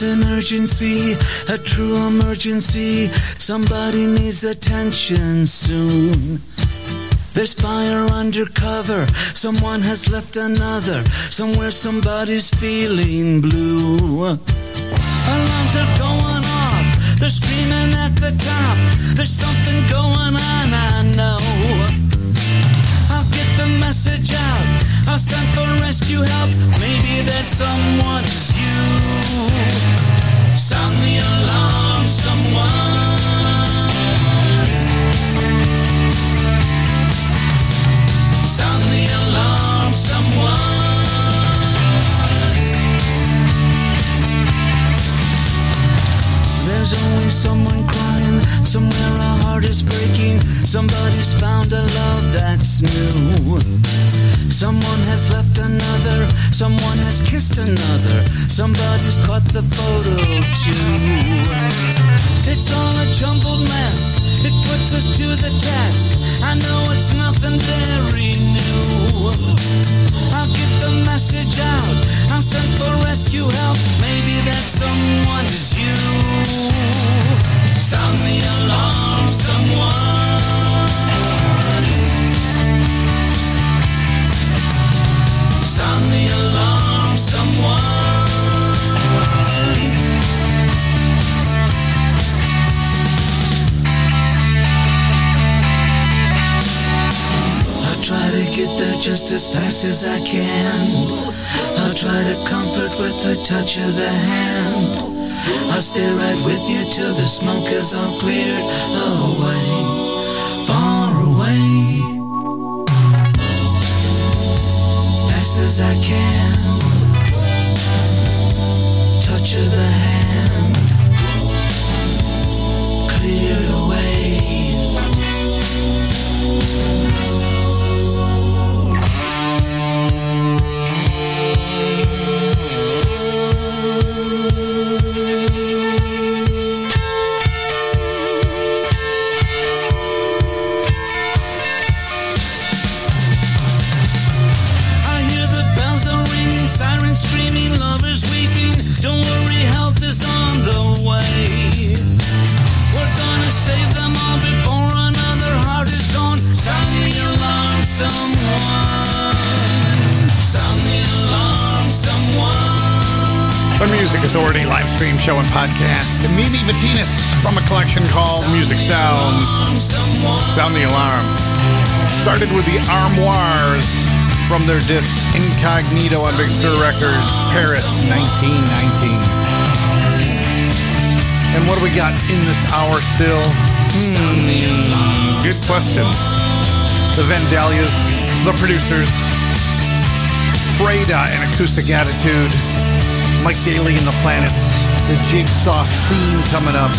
Emergency, a true emergency. Somebody needs attention soon. There's fire under cover. Someone has left another. Somewhere somebody's feeling blue. Alarms are going off. They're screaming at the top. There's something going on, I know. I'll get the message out. I'll send for rescue help. Maybe that someone's you. Sound the alarm, someone. Sound the alarm, someone. There's always someone crying Somewhere a heart is breaking. Somebody's found a love that's new. Someone has left another. Someone has kissed another. Somebody's caught the photo too. It's all a jumbled mess. It puts us to the test. I know it's nothing very new. I'll get the message out. I'll send for rescue help. Maybe that someone is you. Sound the alarm, someone. There just as fast as I can. I'll try to comfort with the touch of the hand. I'll stay right with you till the smoke is all cleared away, far away. Fast as I can. Touch of the hand. The Music Authority live stream show and podcast. Mimi Betinis from a collection called Music Sounds. Sound the Alarm. Started with the Armoires from their disc Incognito on Big Records, Paris 1919. And what do we got in this hour still? Hmm, good question. The Vandalias, the producers, Freda and Acoustic Attitude, Mike Daly and the Planets, the Jigsaw Seen coming up,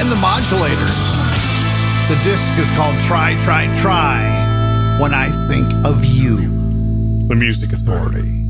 and the Modulators. The disc is called Try, Try, Try When I Think of You. The Music Authority.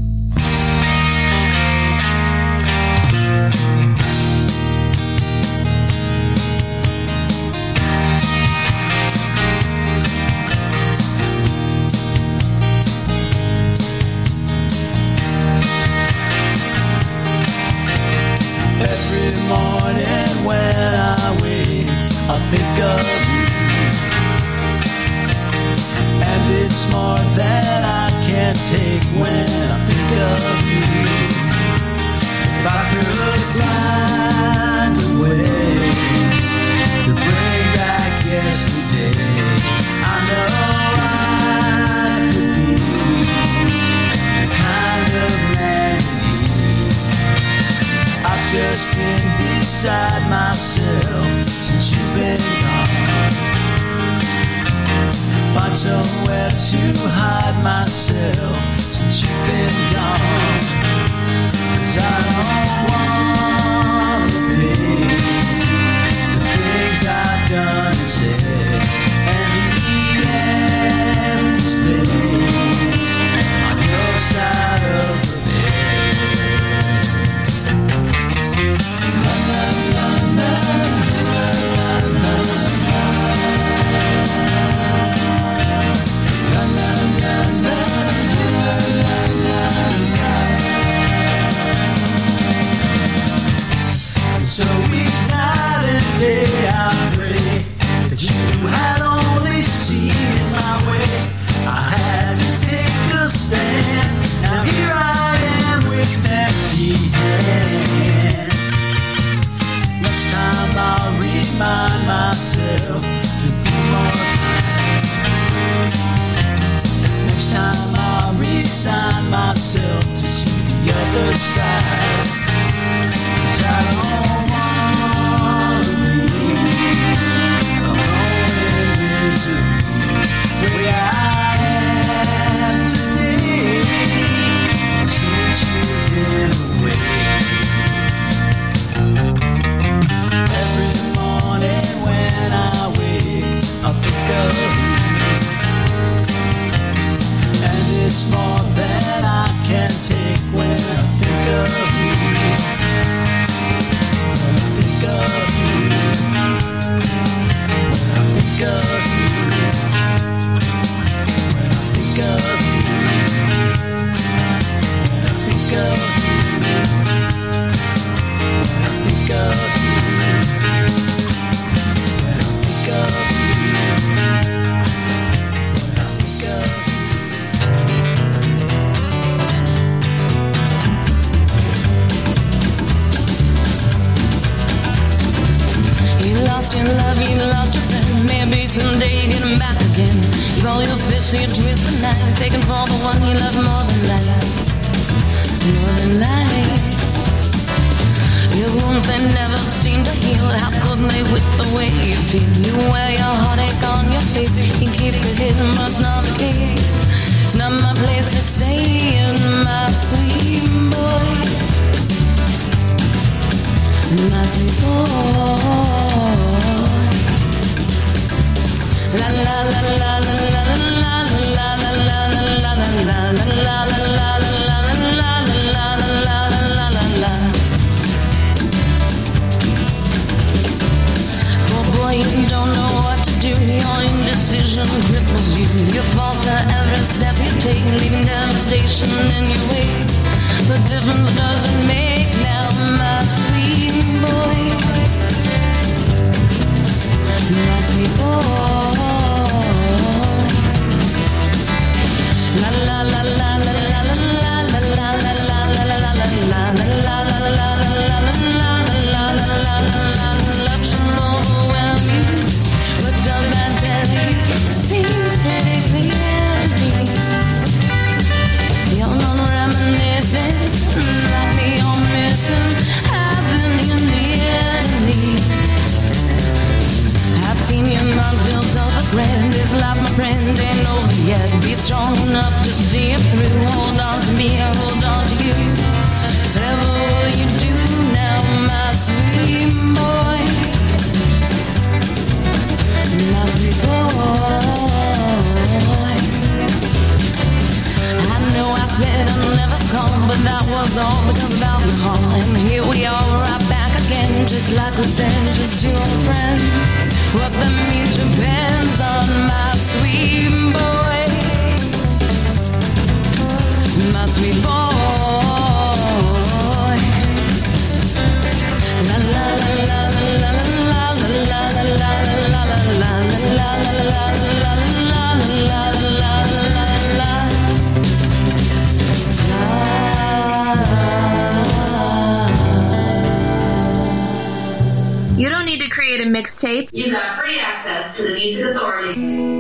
free access to the Music Authority.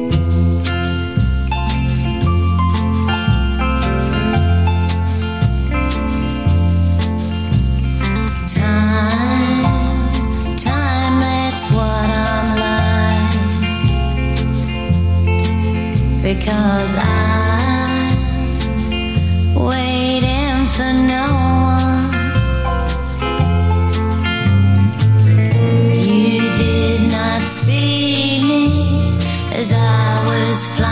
because I Flying.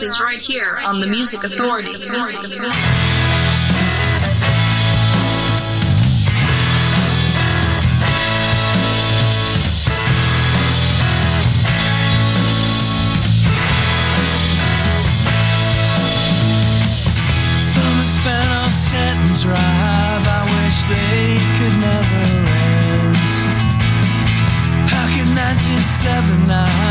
Is right here on the Music Authority. Summer spent on Stanton Drive. I wish they could never end. How can 1979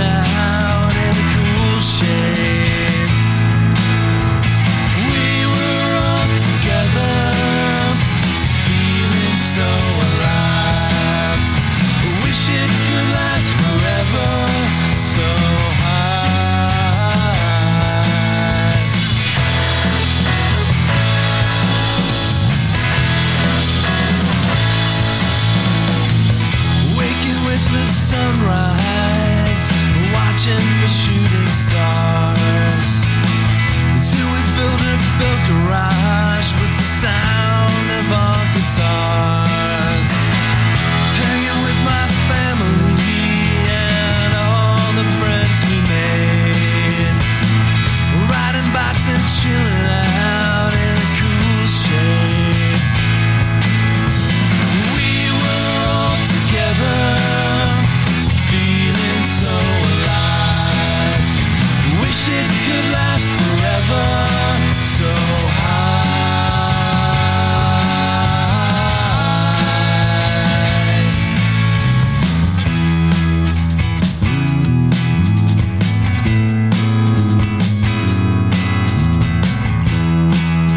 out in the cool shade.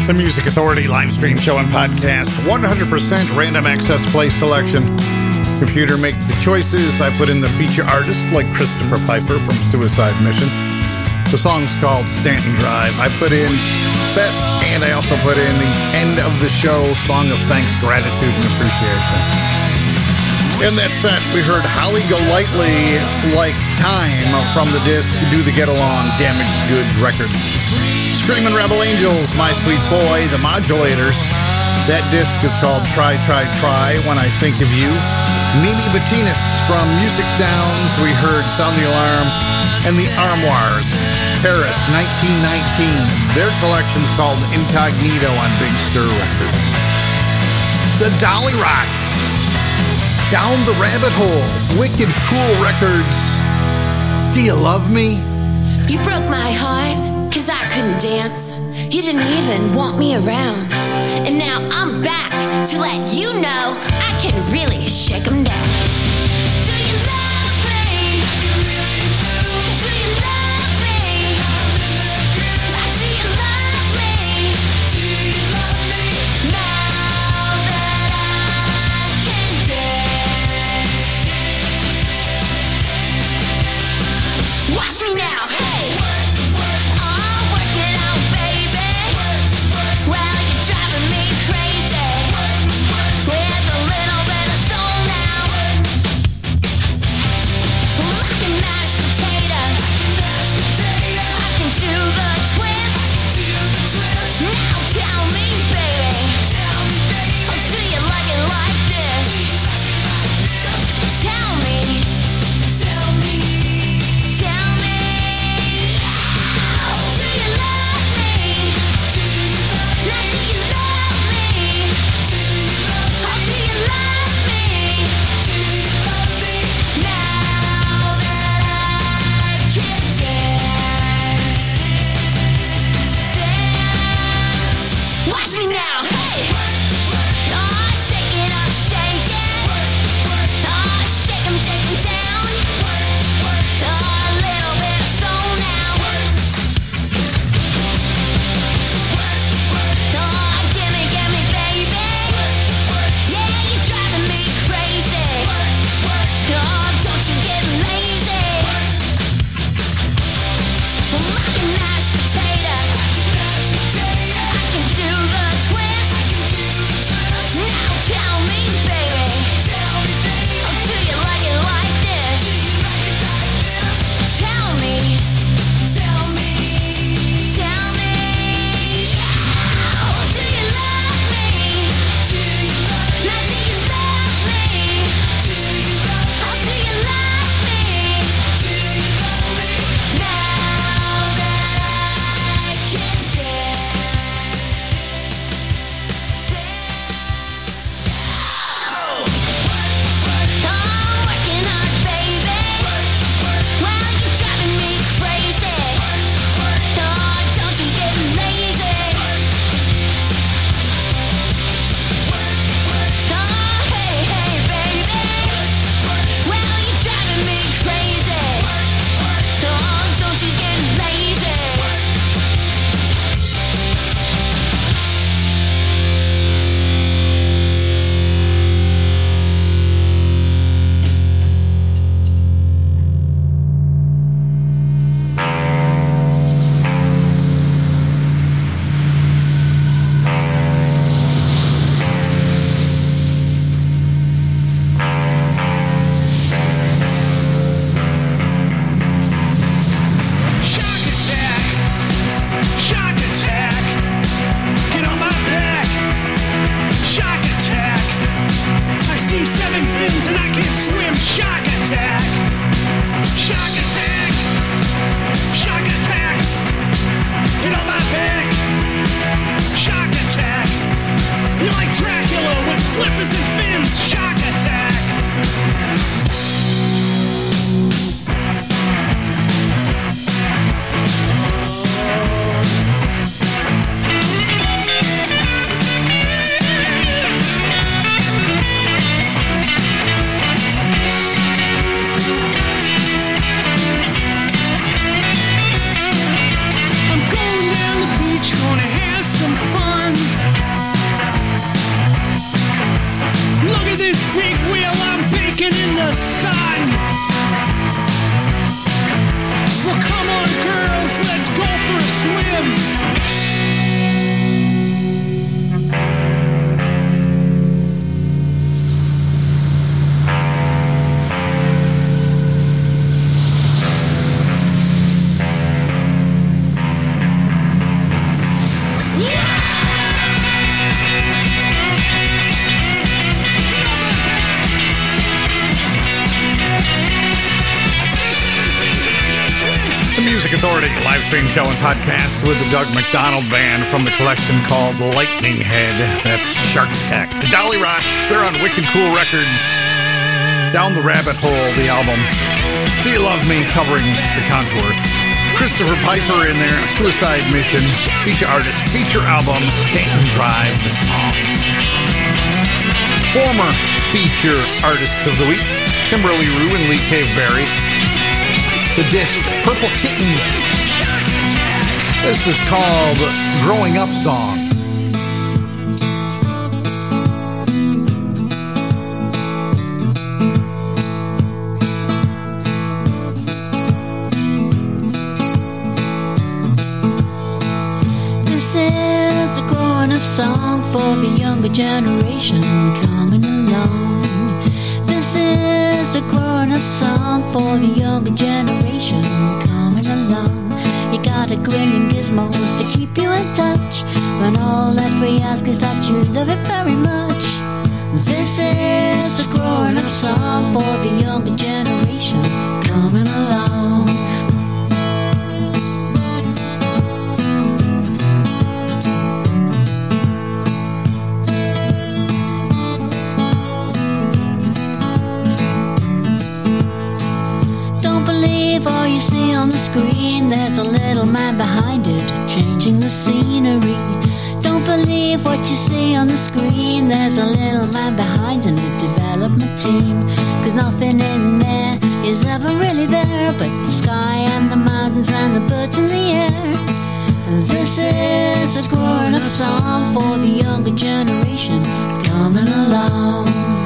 The Music Authority live stream show and podcast. 100% random access play selection. Computer make the choices. I put in the feature artist like Christopher Peifer from Suicide Mission. The song's called Stanton Drive. I put in that and I also put in the end of the show song of thanks, gratitude, and appreciation. In that set, we heard Holly Golightly like time from the disc Do the Get Along Damaged Goods Records. Screaming Rebel Angels, My Sweet Boy, The Modulators. That disc is called Try, Try, Try When I Think of You. Mimi Betinis from Music Sounds, we heard Sound the Alarm, and the Armoires, Paris, 1919. Their collection's called Incognito on Big Stir Records. The Dollyrots, Down the Rabbit Hole, Wicked Cool Records. Do you love me? You broke my heart, cause I couldn't dance. You didn't even want me around. And now I'm back to let you know I can really shake 'em down. podcast with the Doug McDonald Band from the collection called Lightning Head. That's Shark Attack. The Dollyrots, they're on Wicked Cool Records. Down the Rabbit Hole, the album. Do You Love Me covering the Contour. Christopher Peifer in there, Suicide Mission, feature artist, feature album, Stanton Drive, the song. Former feature artists of the week, Kimberley Rew and Lee Cave Berry. The disc, Purple Kittens, this is called Growing Up Song. song for the younger generation coming along. This is the grown up song for the younger generation. most to keep you in touch. When all that we ask is that you love it very much. Before you see on the screen, there's a little man behind it, changing the scenery. Don't believe what you see on the screen, there's a little man behind in the development team. Cause nothing in there is ever really there, but the sky and the mountains and the birds in the air. This is a grown-up song for the younger generation coming along.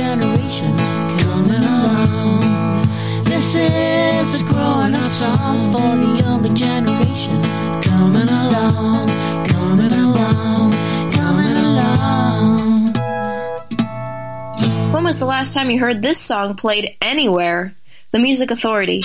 Generation coming along. This is a growing up song for the younger generation coming along, coming along, coming along. When was the last time you heard this song played anywhere? The Music Authority.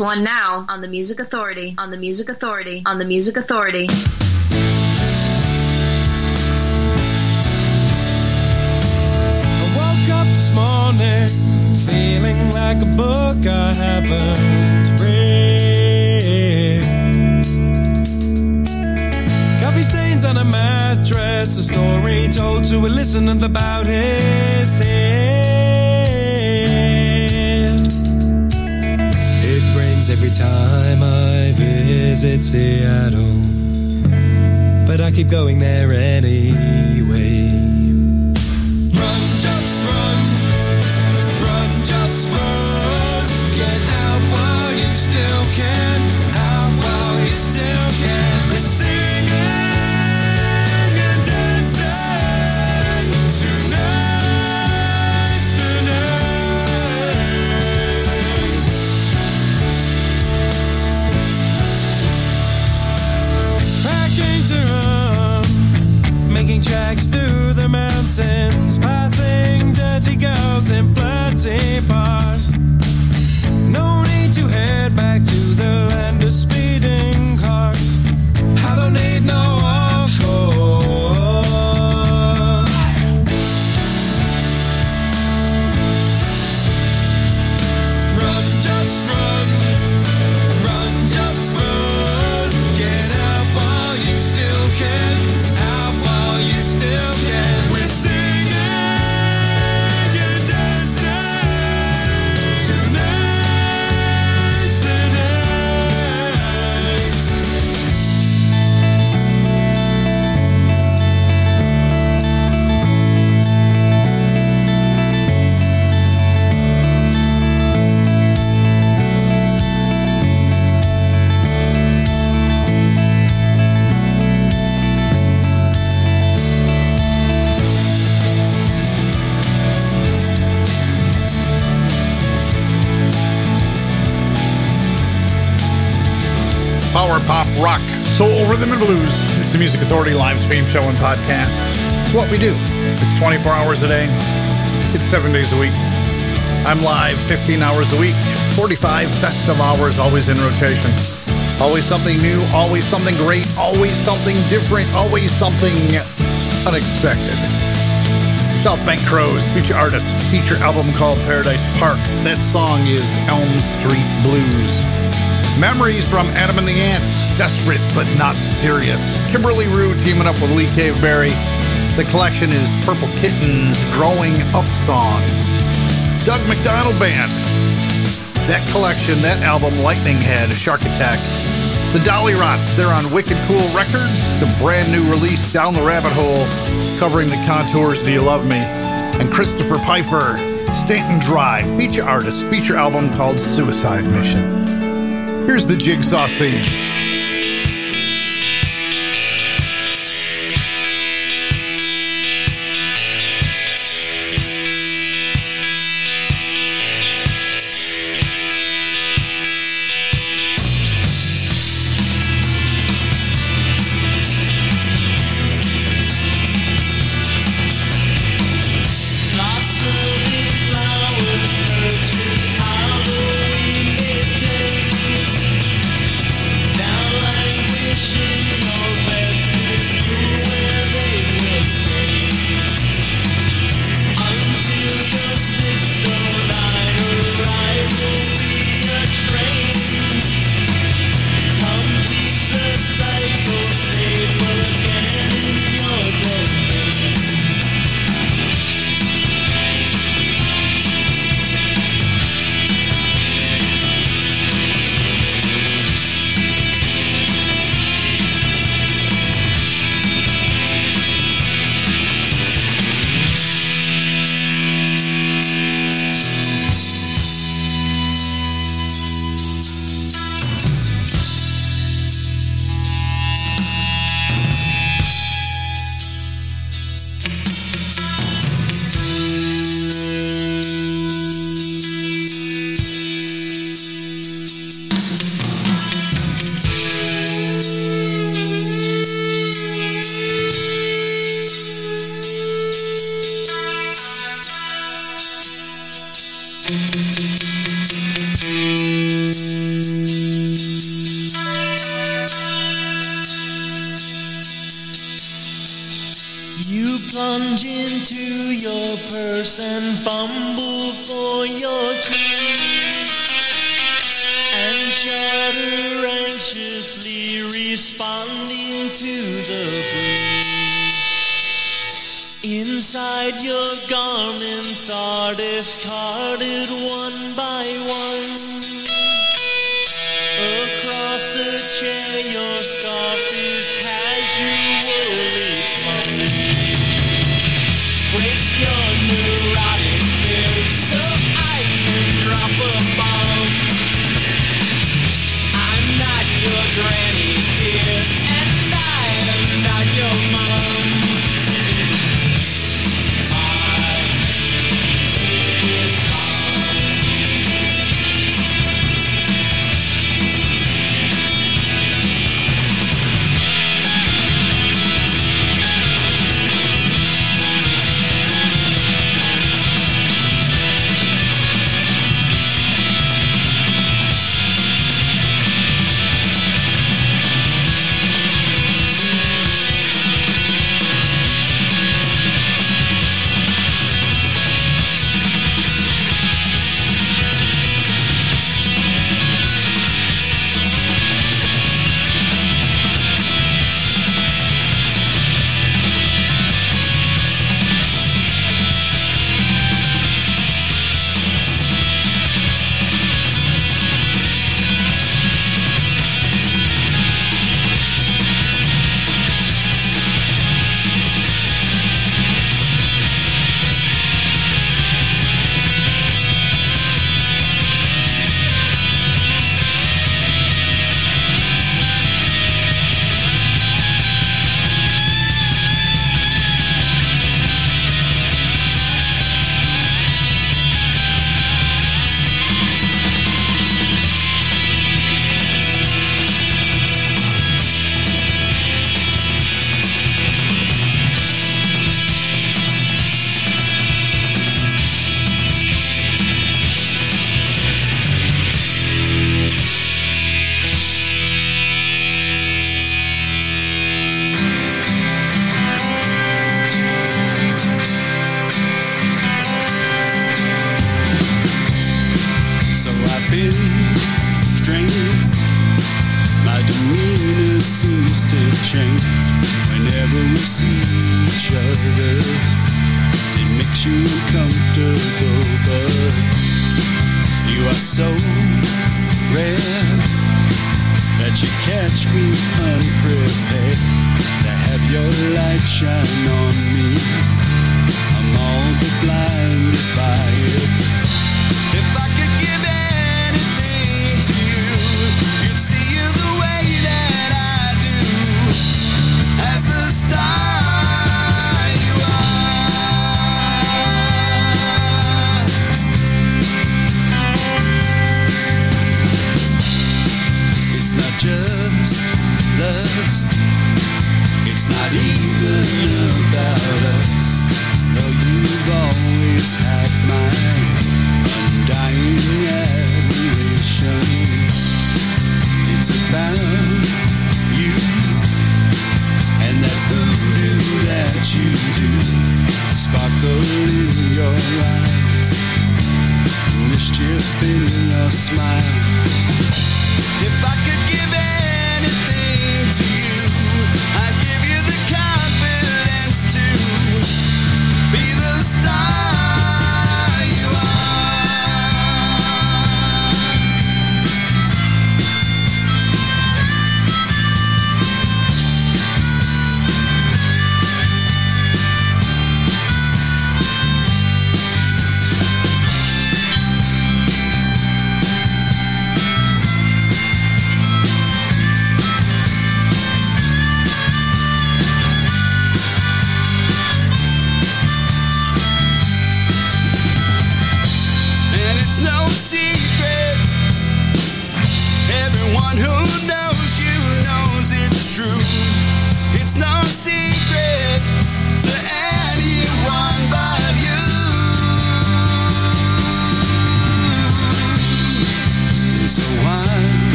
Of. Here's one now on the Music Authority. On the Music Authority. On the Music Authority. I woke up this morning feeling like a book I haven't read. Coffee stains on a mattress, a story told to a listener about his head. Every time I visit Seattle, but I keep going there anyway. Passing girls in flirty bars. No need to head back to the soul, rhythm, and blues. It's the Music Authority live stream show and podcast. It's what we do. It's 24 hours a day. It's seven days a week. I'm live 15 hours a week, 45 festive hours, always in rotation. Always something new, always something great, always something different, always something unexpected. South Bank Crows, feature artist, feature album called Paradise Park. That song is Elm Street Blues. Memories from Adam and the Ants, desperate but not serious. Kimberley Rew teaming up with Lee Cave-Berry. The collection is Purple Kittens Growing Up Song. Doug McDonald Band. That collection, that album, Lightning Head, Shark Attack. The Dollyrots, they're on Wicked Cool Records. The brand new release, Down the Rabbit Hole, covering the contours Do You Love Me? And Christopher Peifer, Stanton Drive, feature artist, feature album called Suicide Mission. Here's the Jigsaw Seen.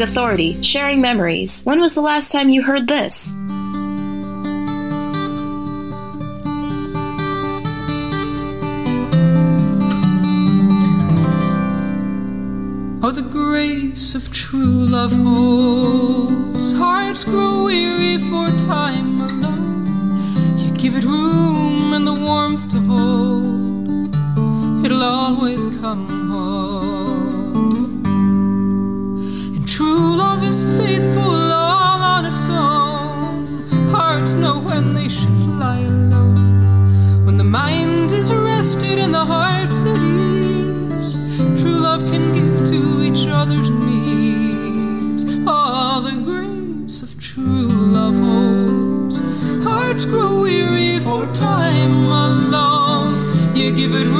Music Authority, sharing memories. When was the last time you heard this? Oh, the grace of true love holds. Hearts grow weary for time alone. You give it room and the warmth to hold. It'll always come David.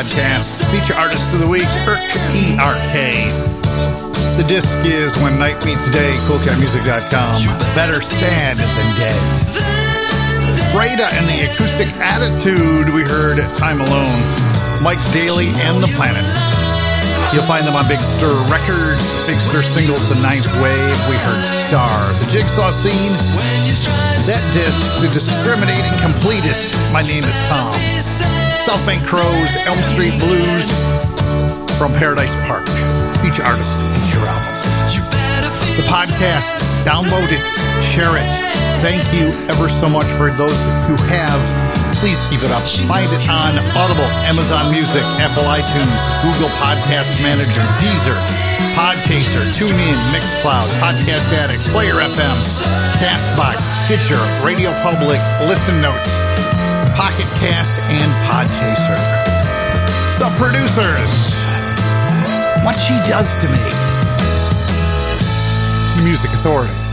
Podcast. Feature artist of the week, Erk E-R-K. The disc is When Night Meets Day, coolcatmusic.com. Better sad than dead. Freda and the acoustic attitude we heard Time Alone. Mike Daly and the Planets. You'll find them on Big Stir Records, Big Stir Singles, The Ninth Wave. We heard Star. The Jigsaw Seen. That disc, The Discriminating Completist. My name is Tom. South Bank Crows, Elm Street Blues from Paradise Park. Feature artist, feature album. The podcast, download it, share it. Thank you ever so much for those who have. Please keep it up. Find it on Audible, Amazon Music, Apple iTunes, Google Podcast Manager, Deezer, Podchaser, TuneIn, Mixcloud, Podcast Addict, Player FM, Castbox, Stitcher, Radio Public, Listen Notes, Pocket Cast, and Podchaser. The producers. What she does to me. The Music Authority.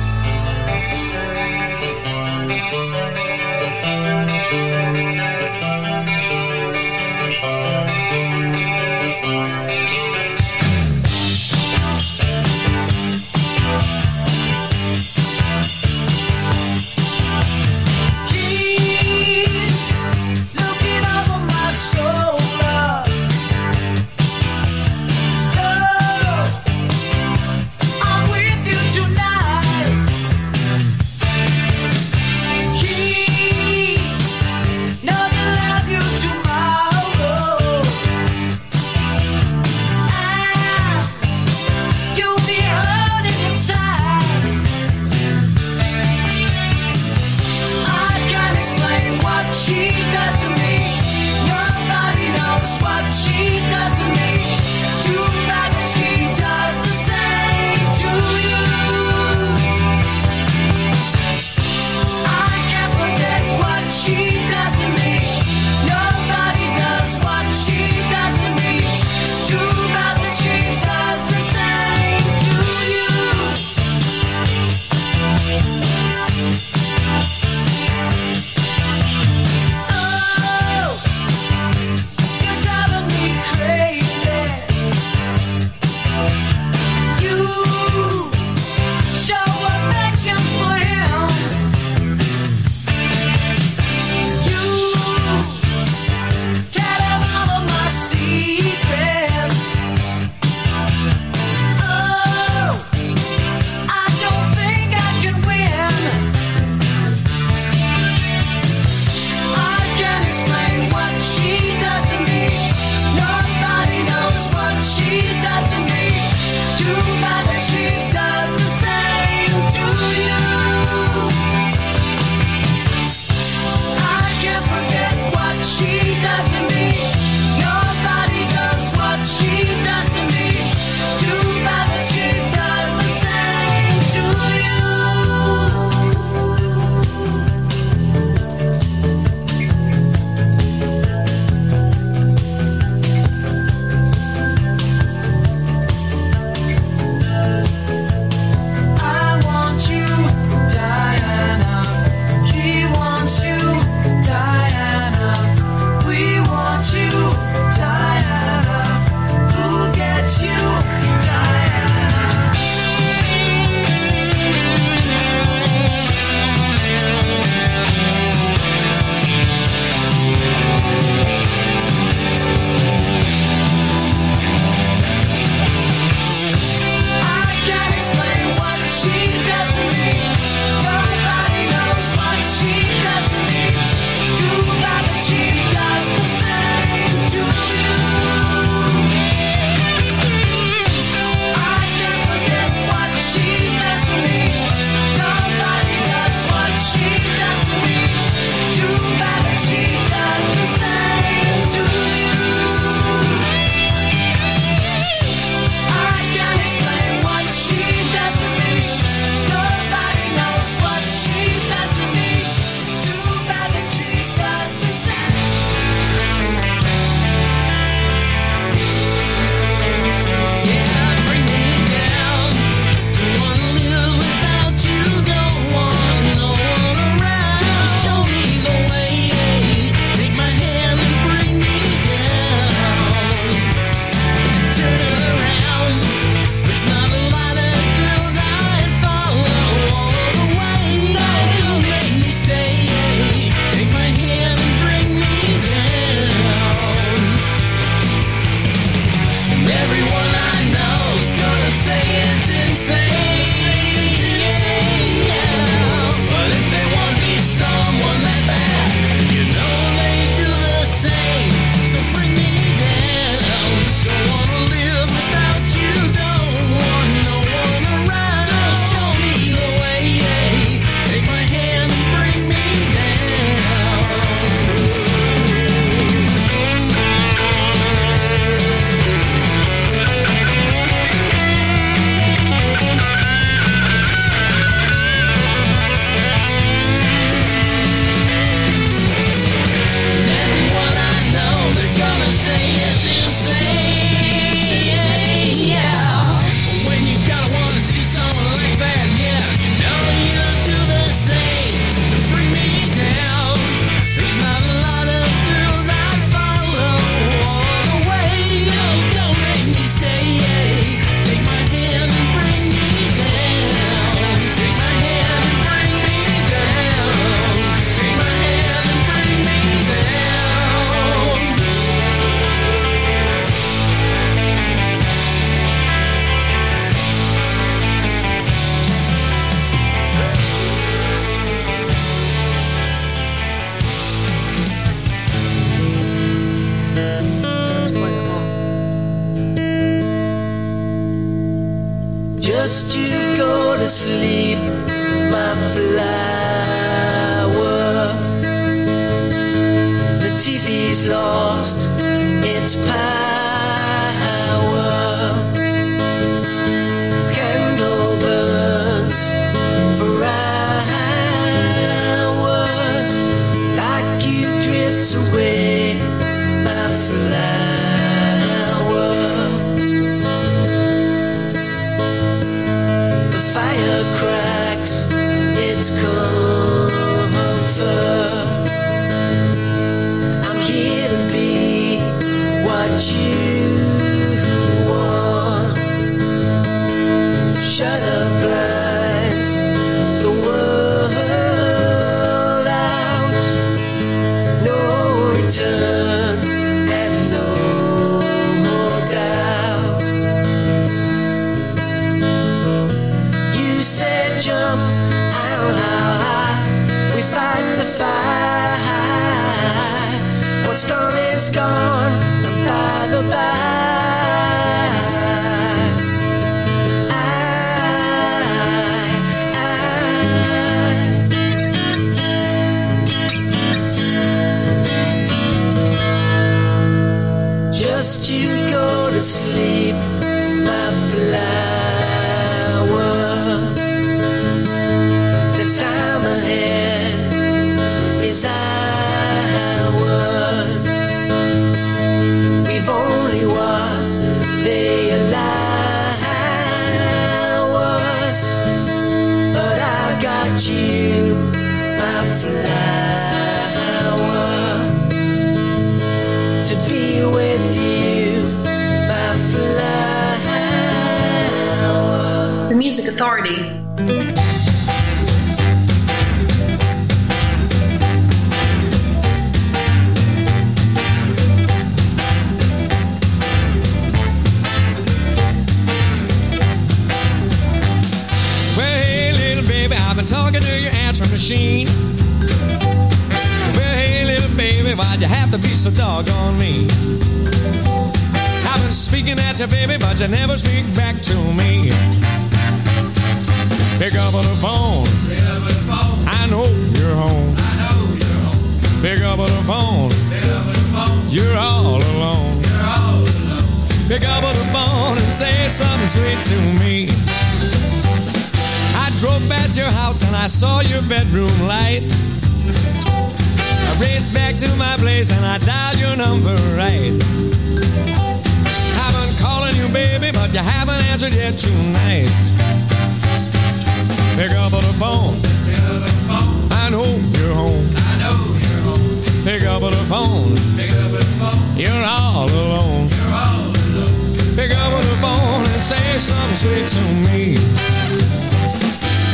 Sweet to me.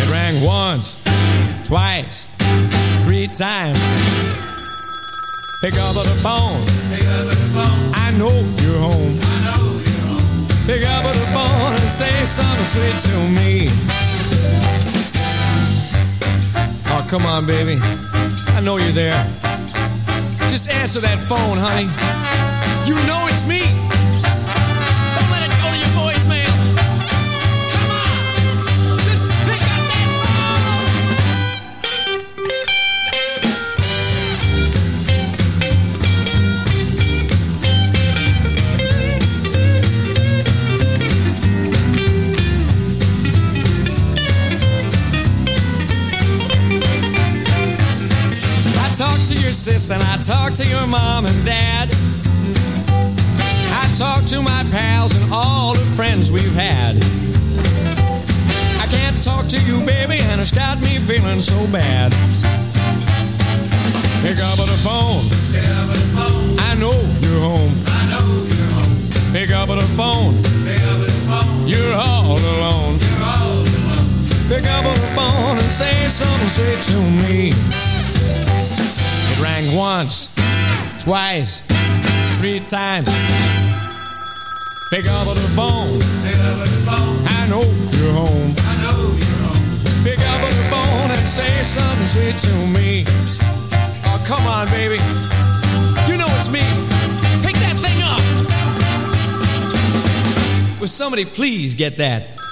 It rang once, twice, three times. Pick up the phone. I know you're home. Pick up the phone and say something sweet to me. Oh, come on, baby. I know you're there. Just answer that phone, honey. You know it's me. Sis and I talked to your mom and dad. I talked to my pals and all the friends we've had. I can't talk to you, baby, and it's got me feeling so bad. Pick up the phone. I know you're home. Pick up the phone. You're all alone. Pick up the phone and say something sweet to me. Rang once, twice, three times. Pick up the phone. I know you're home. Pick up the phone and say something sweet to me. Oh, come on, baby. You know it's me. Pick that thing up. Will somebody please get that?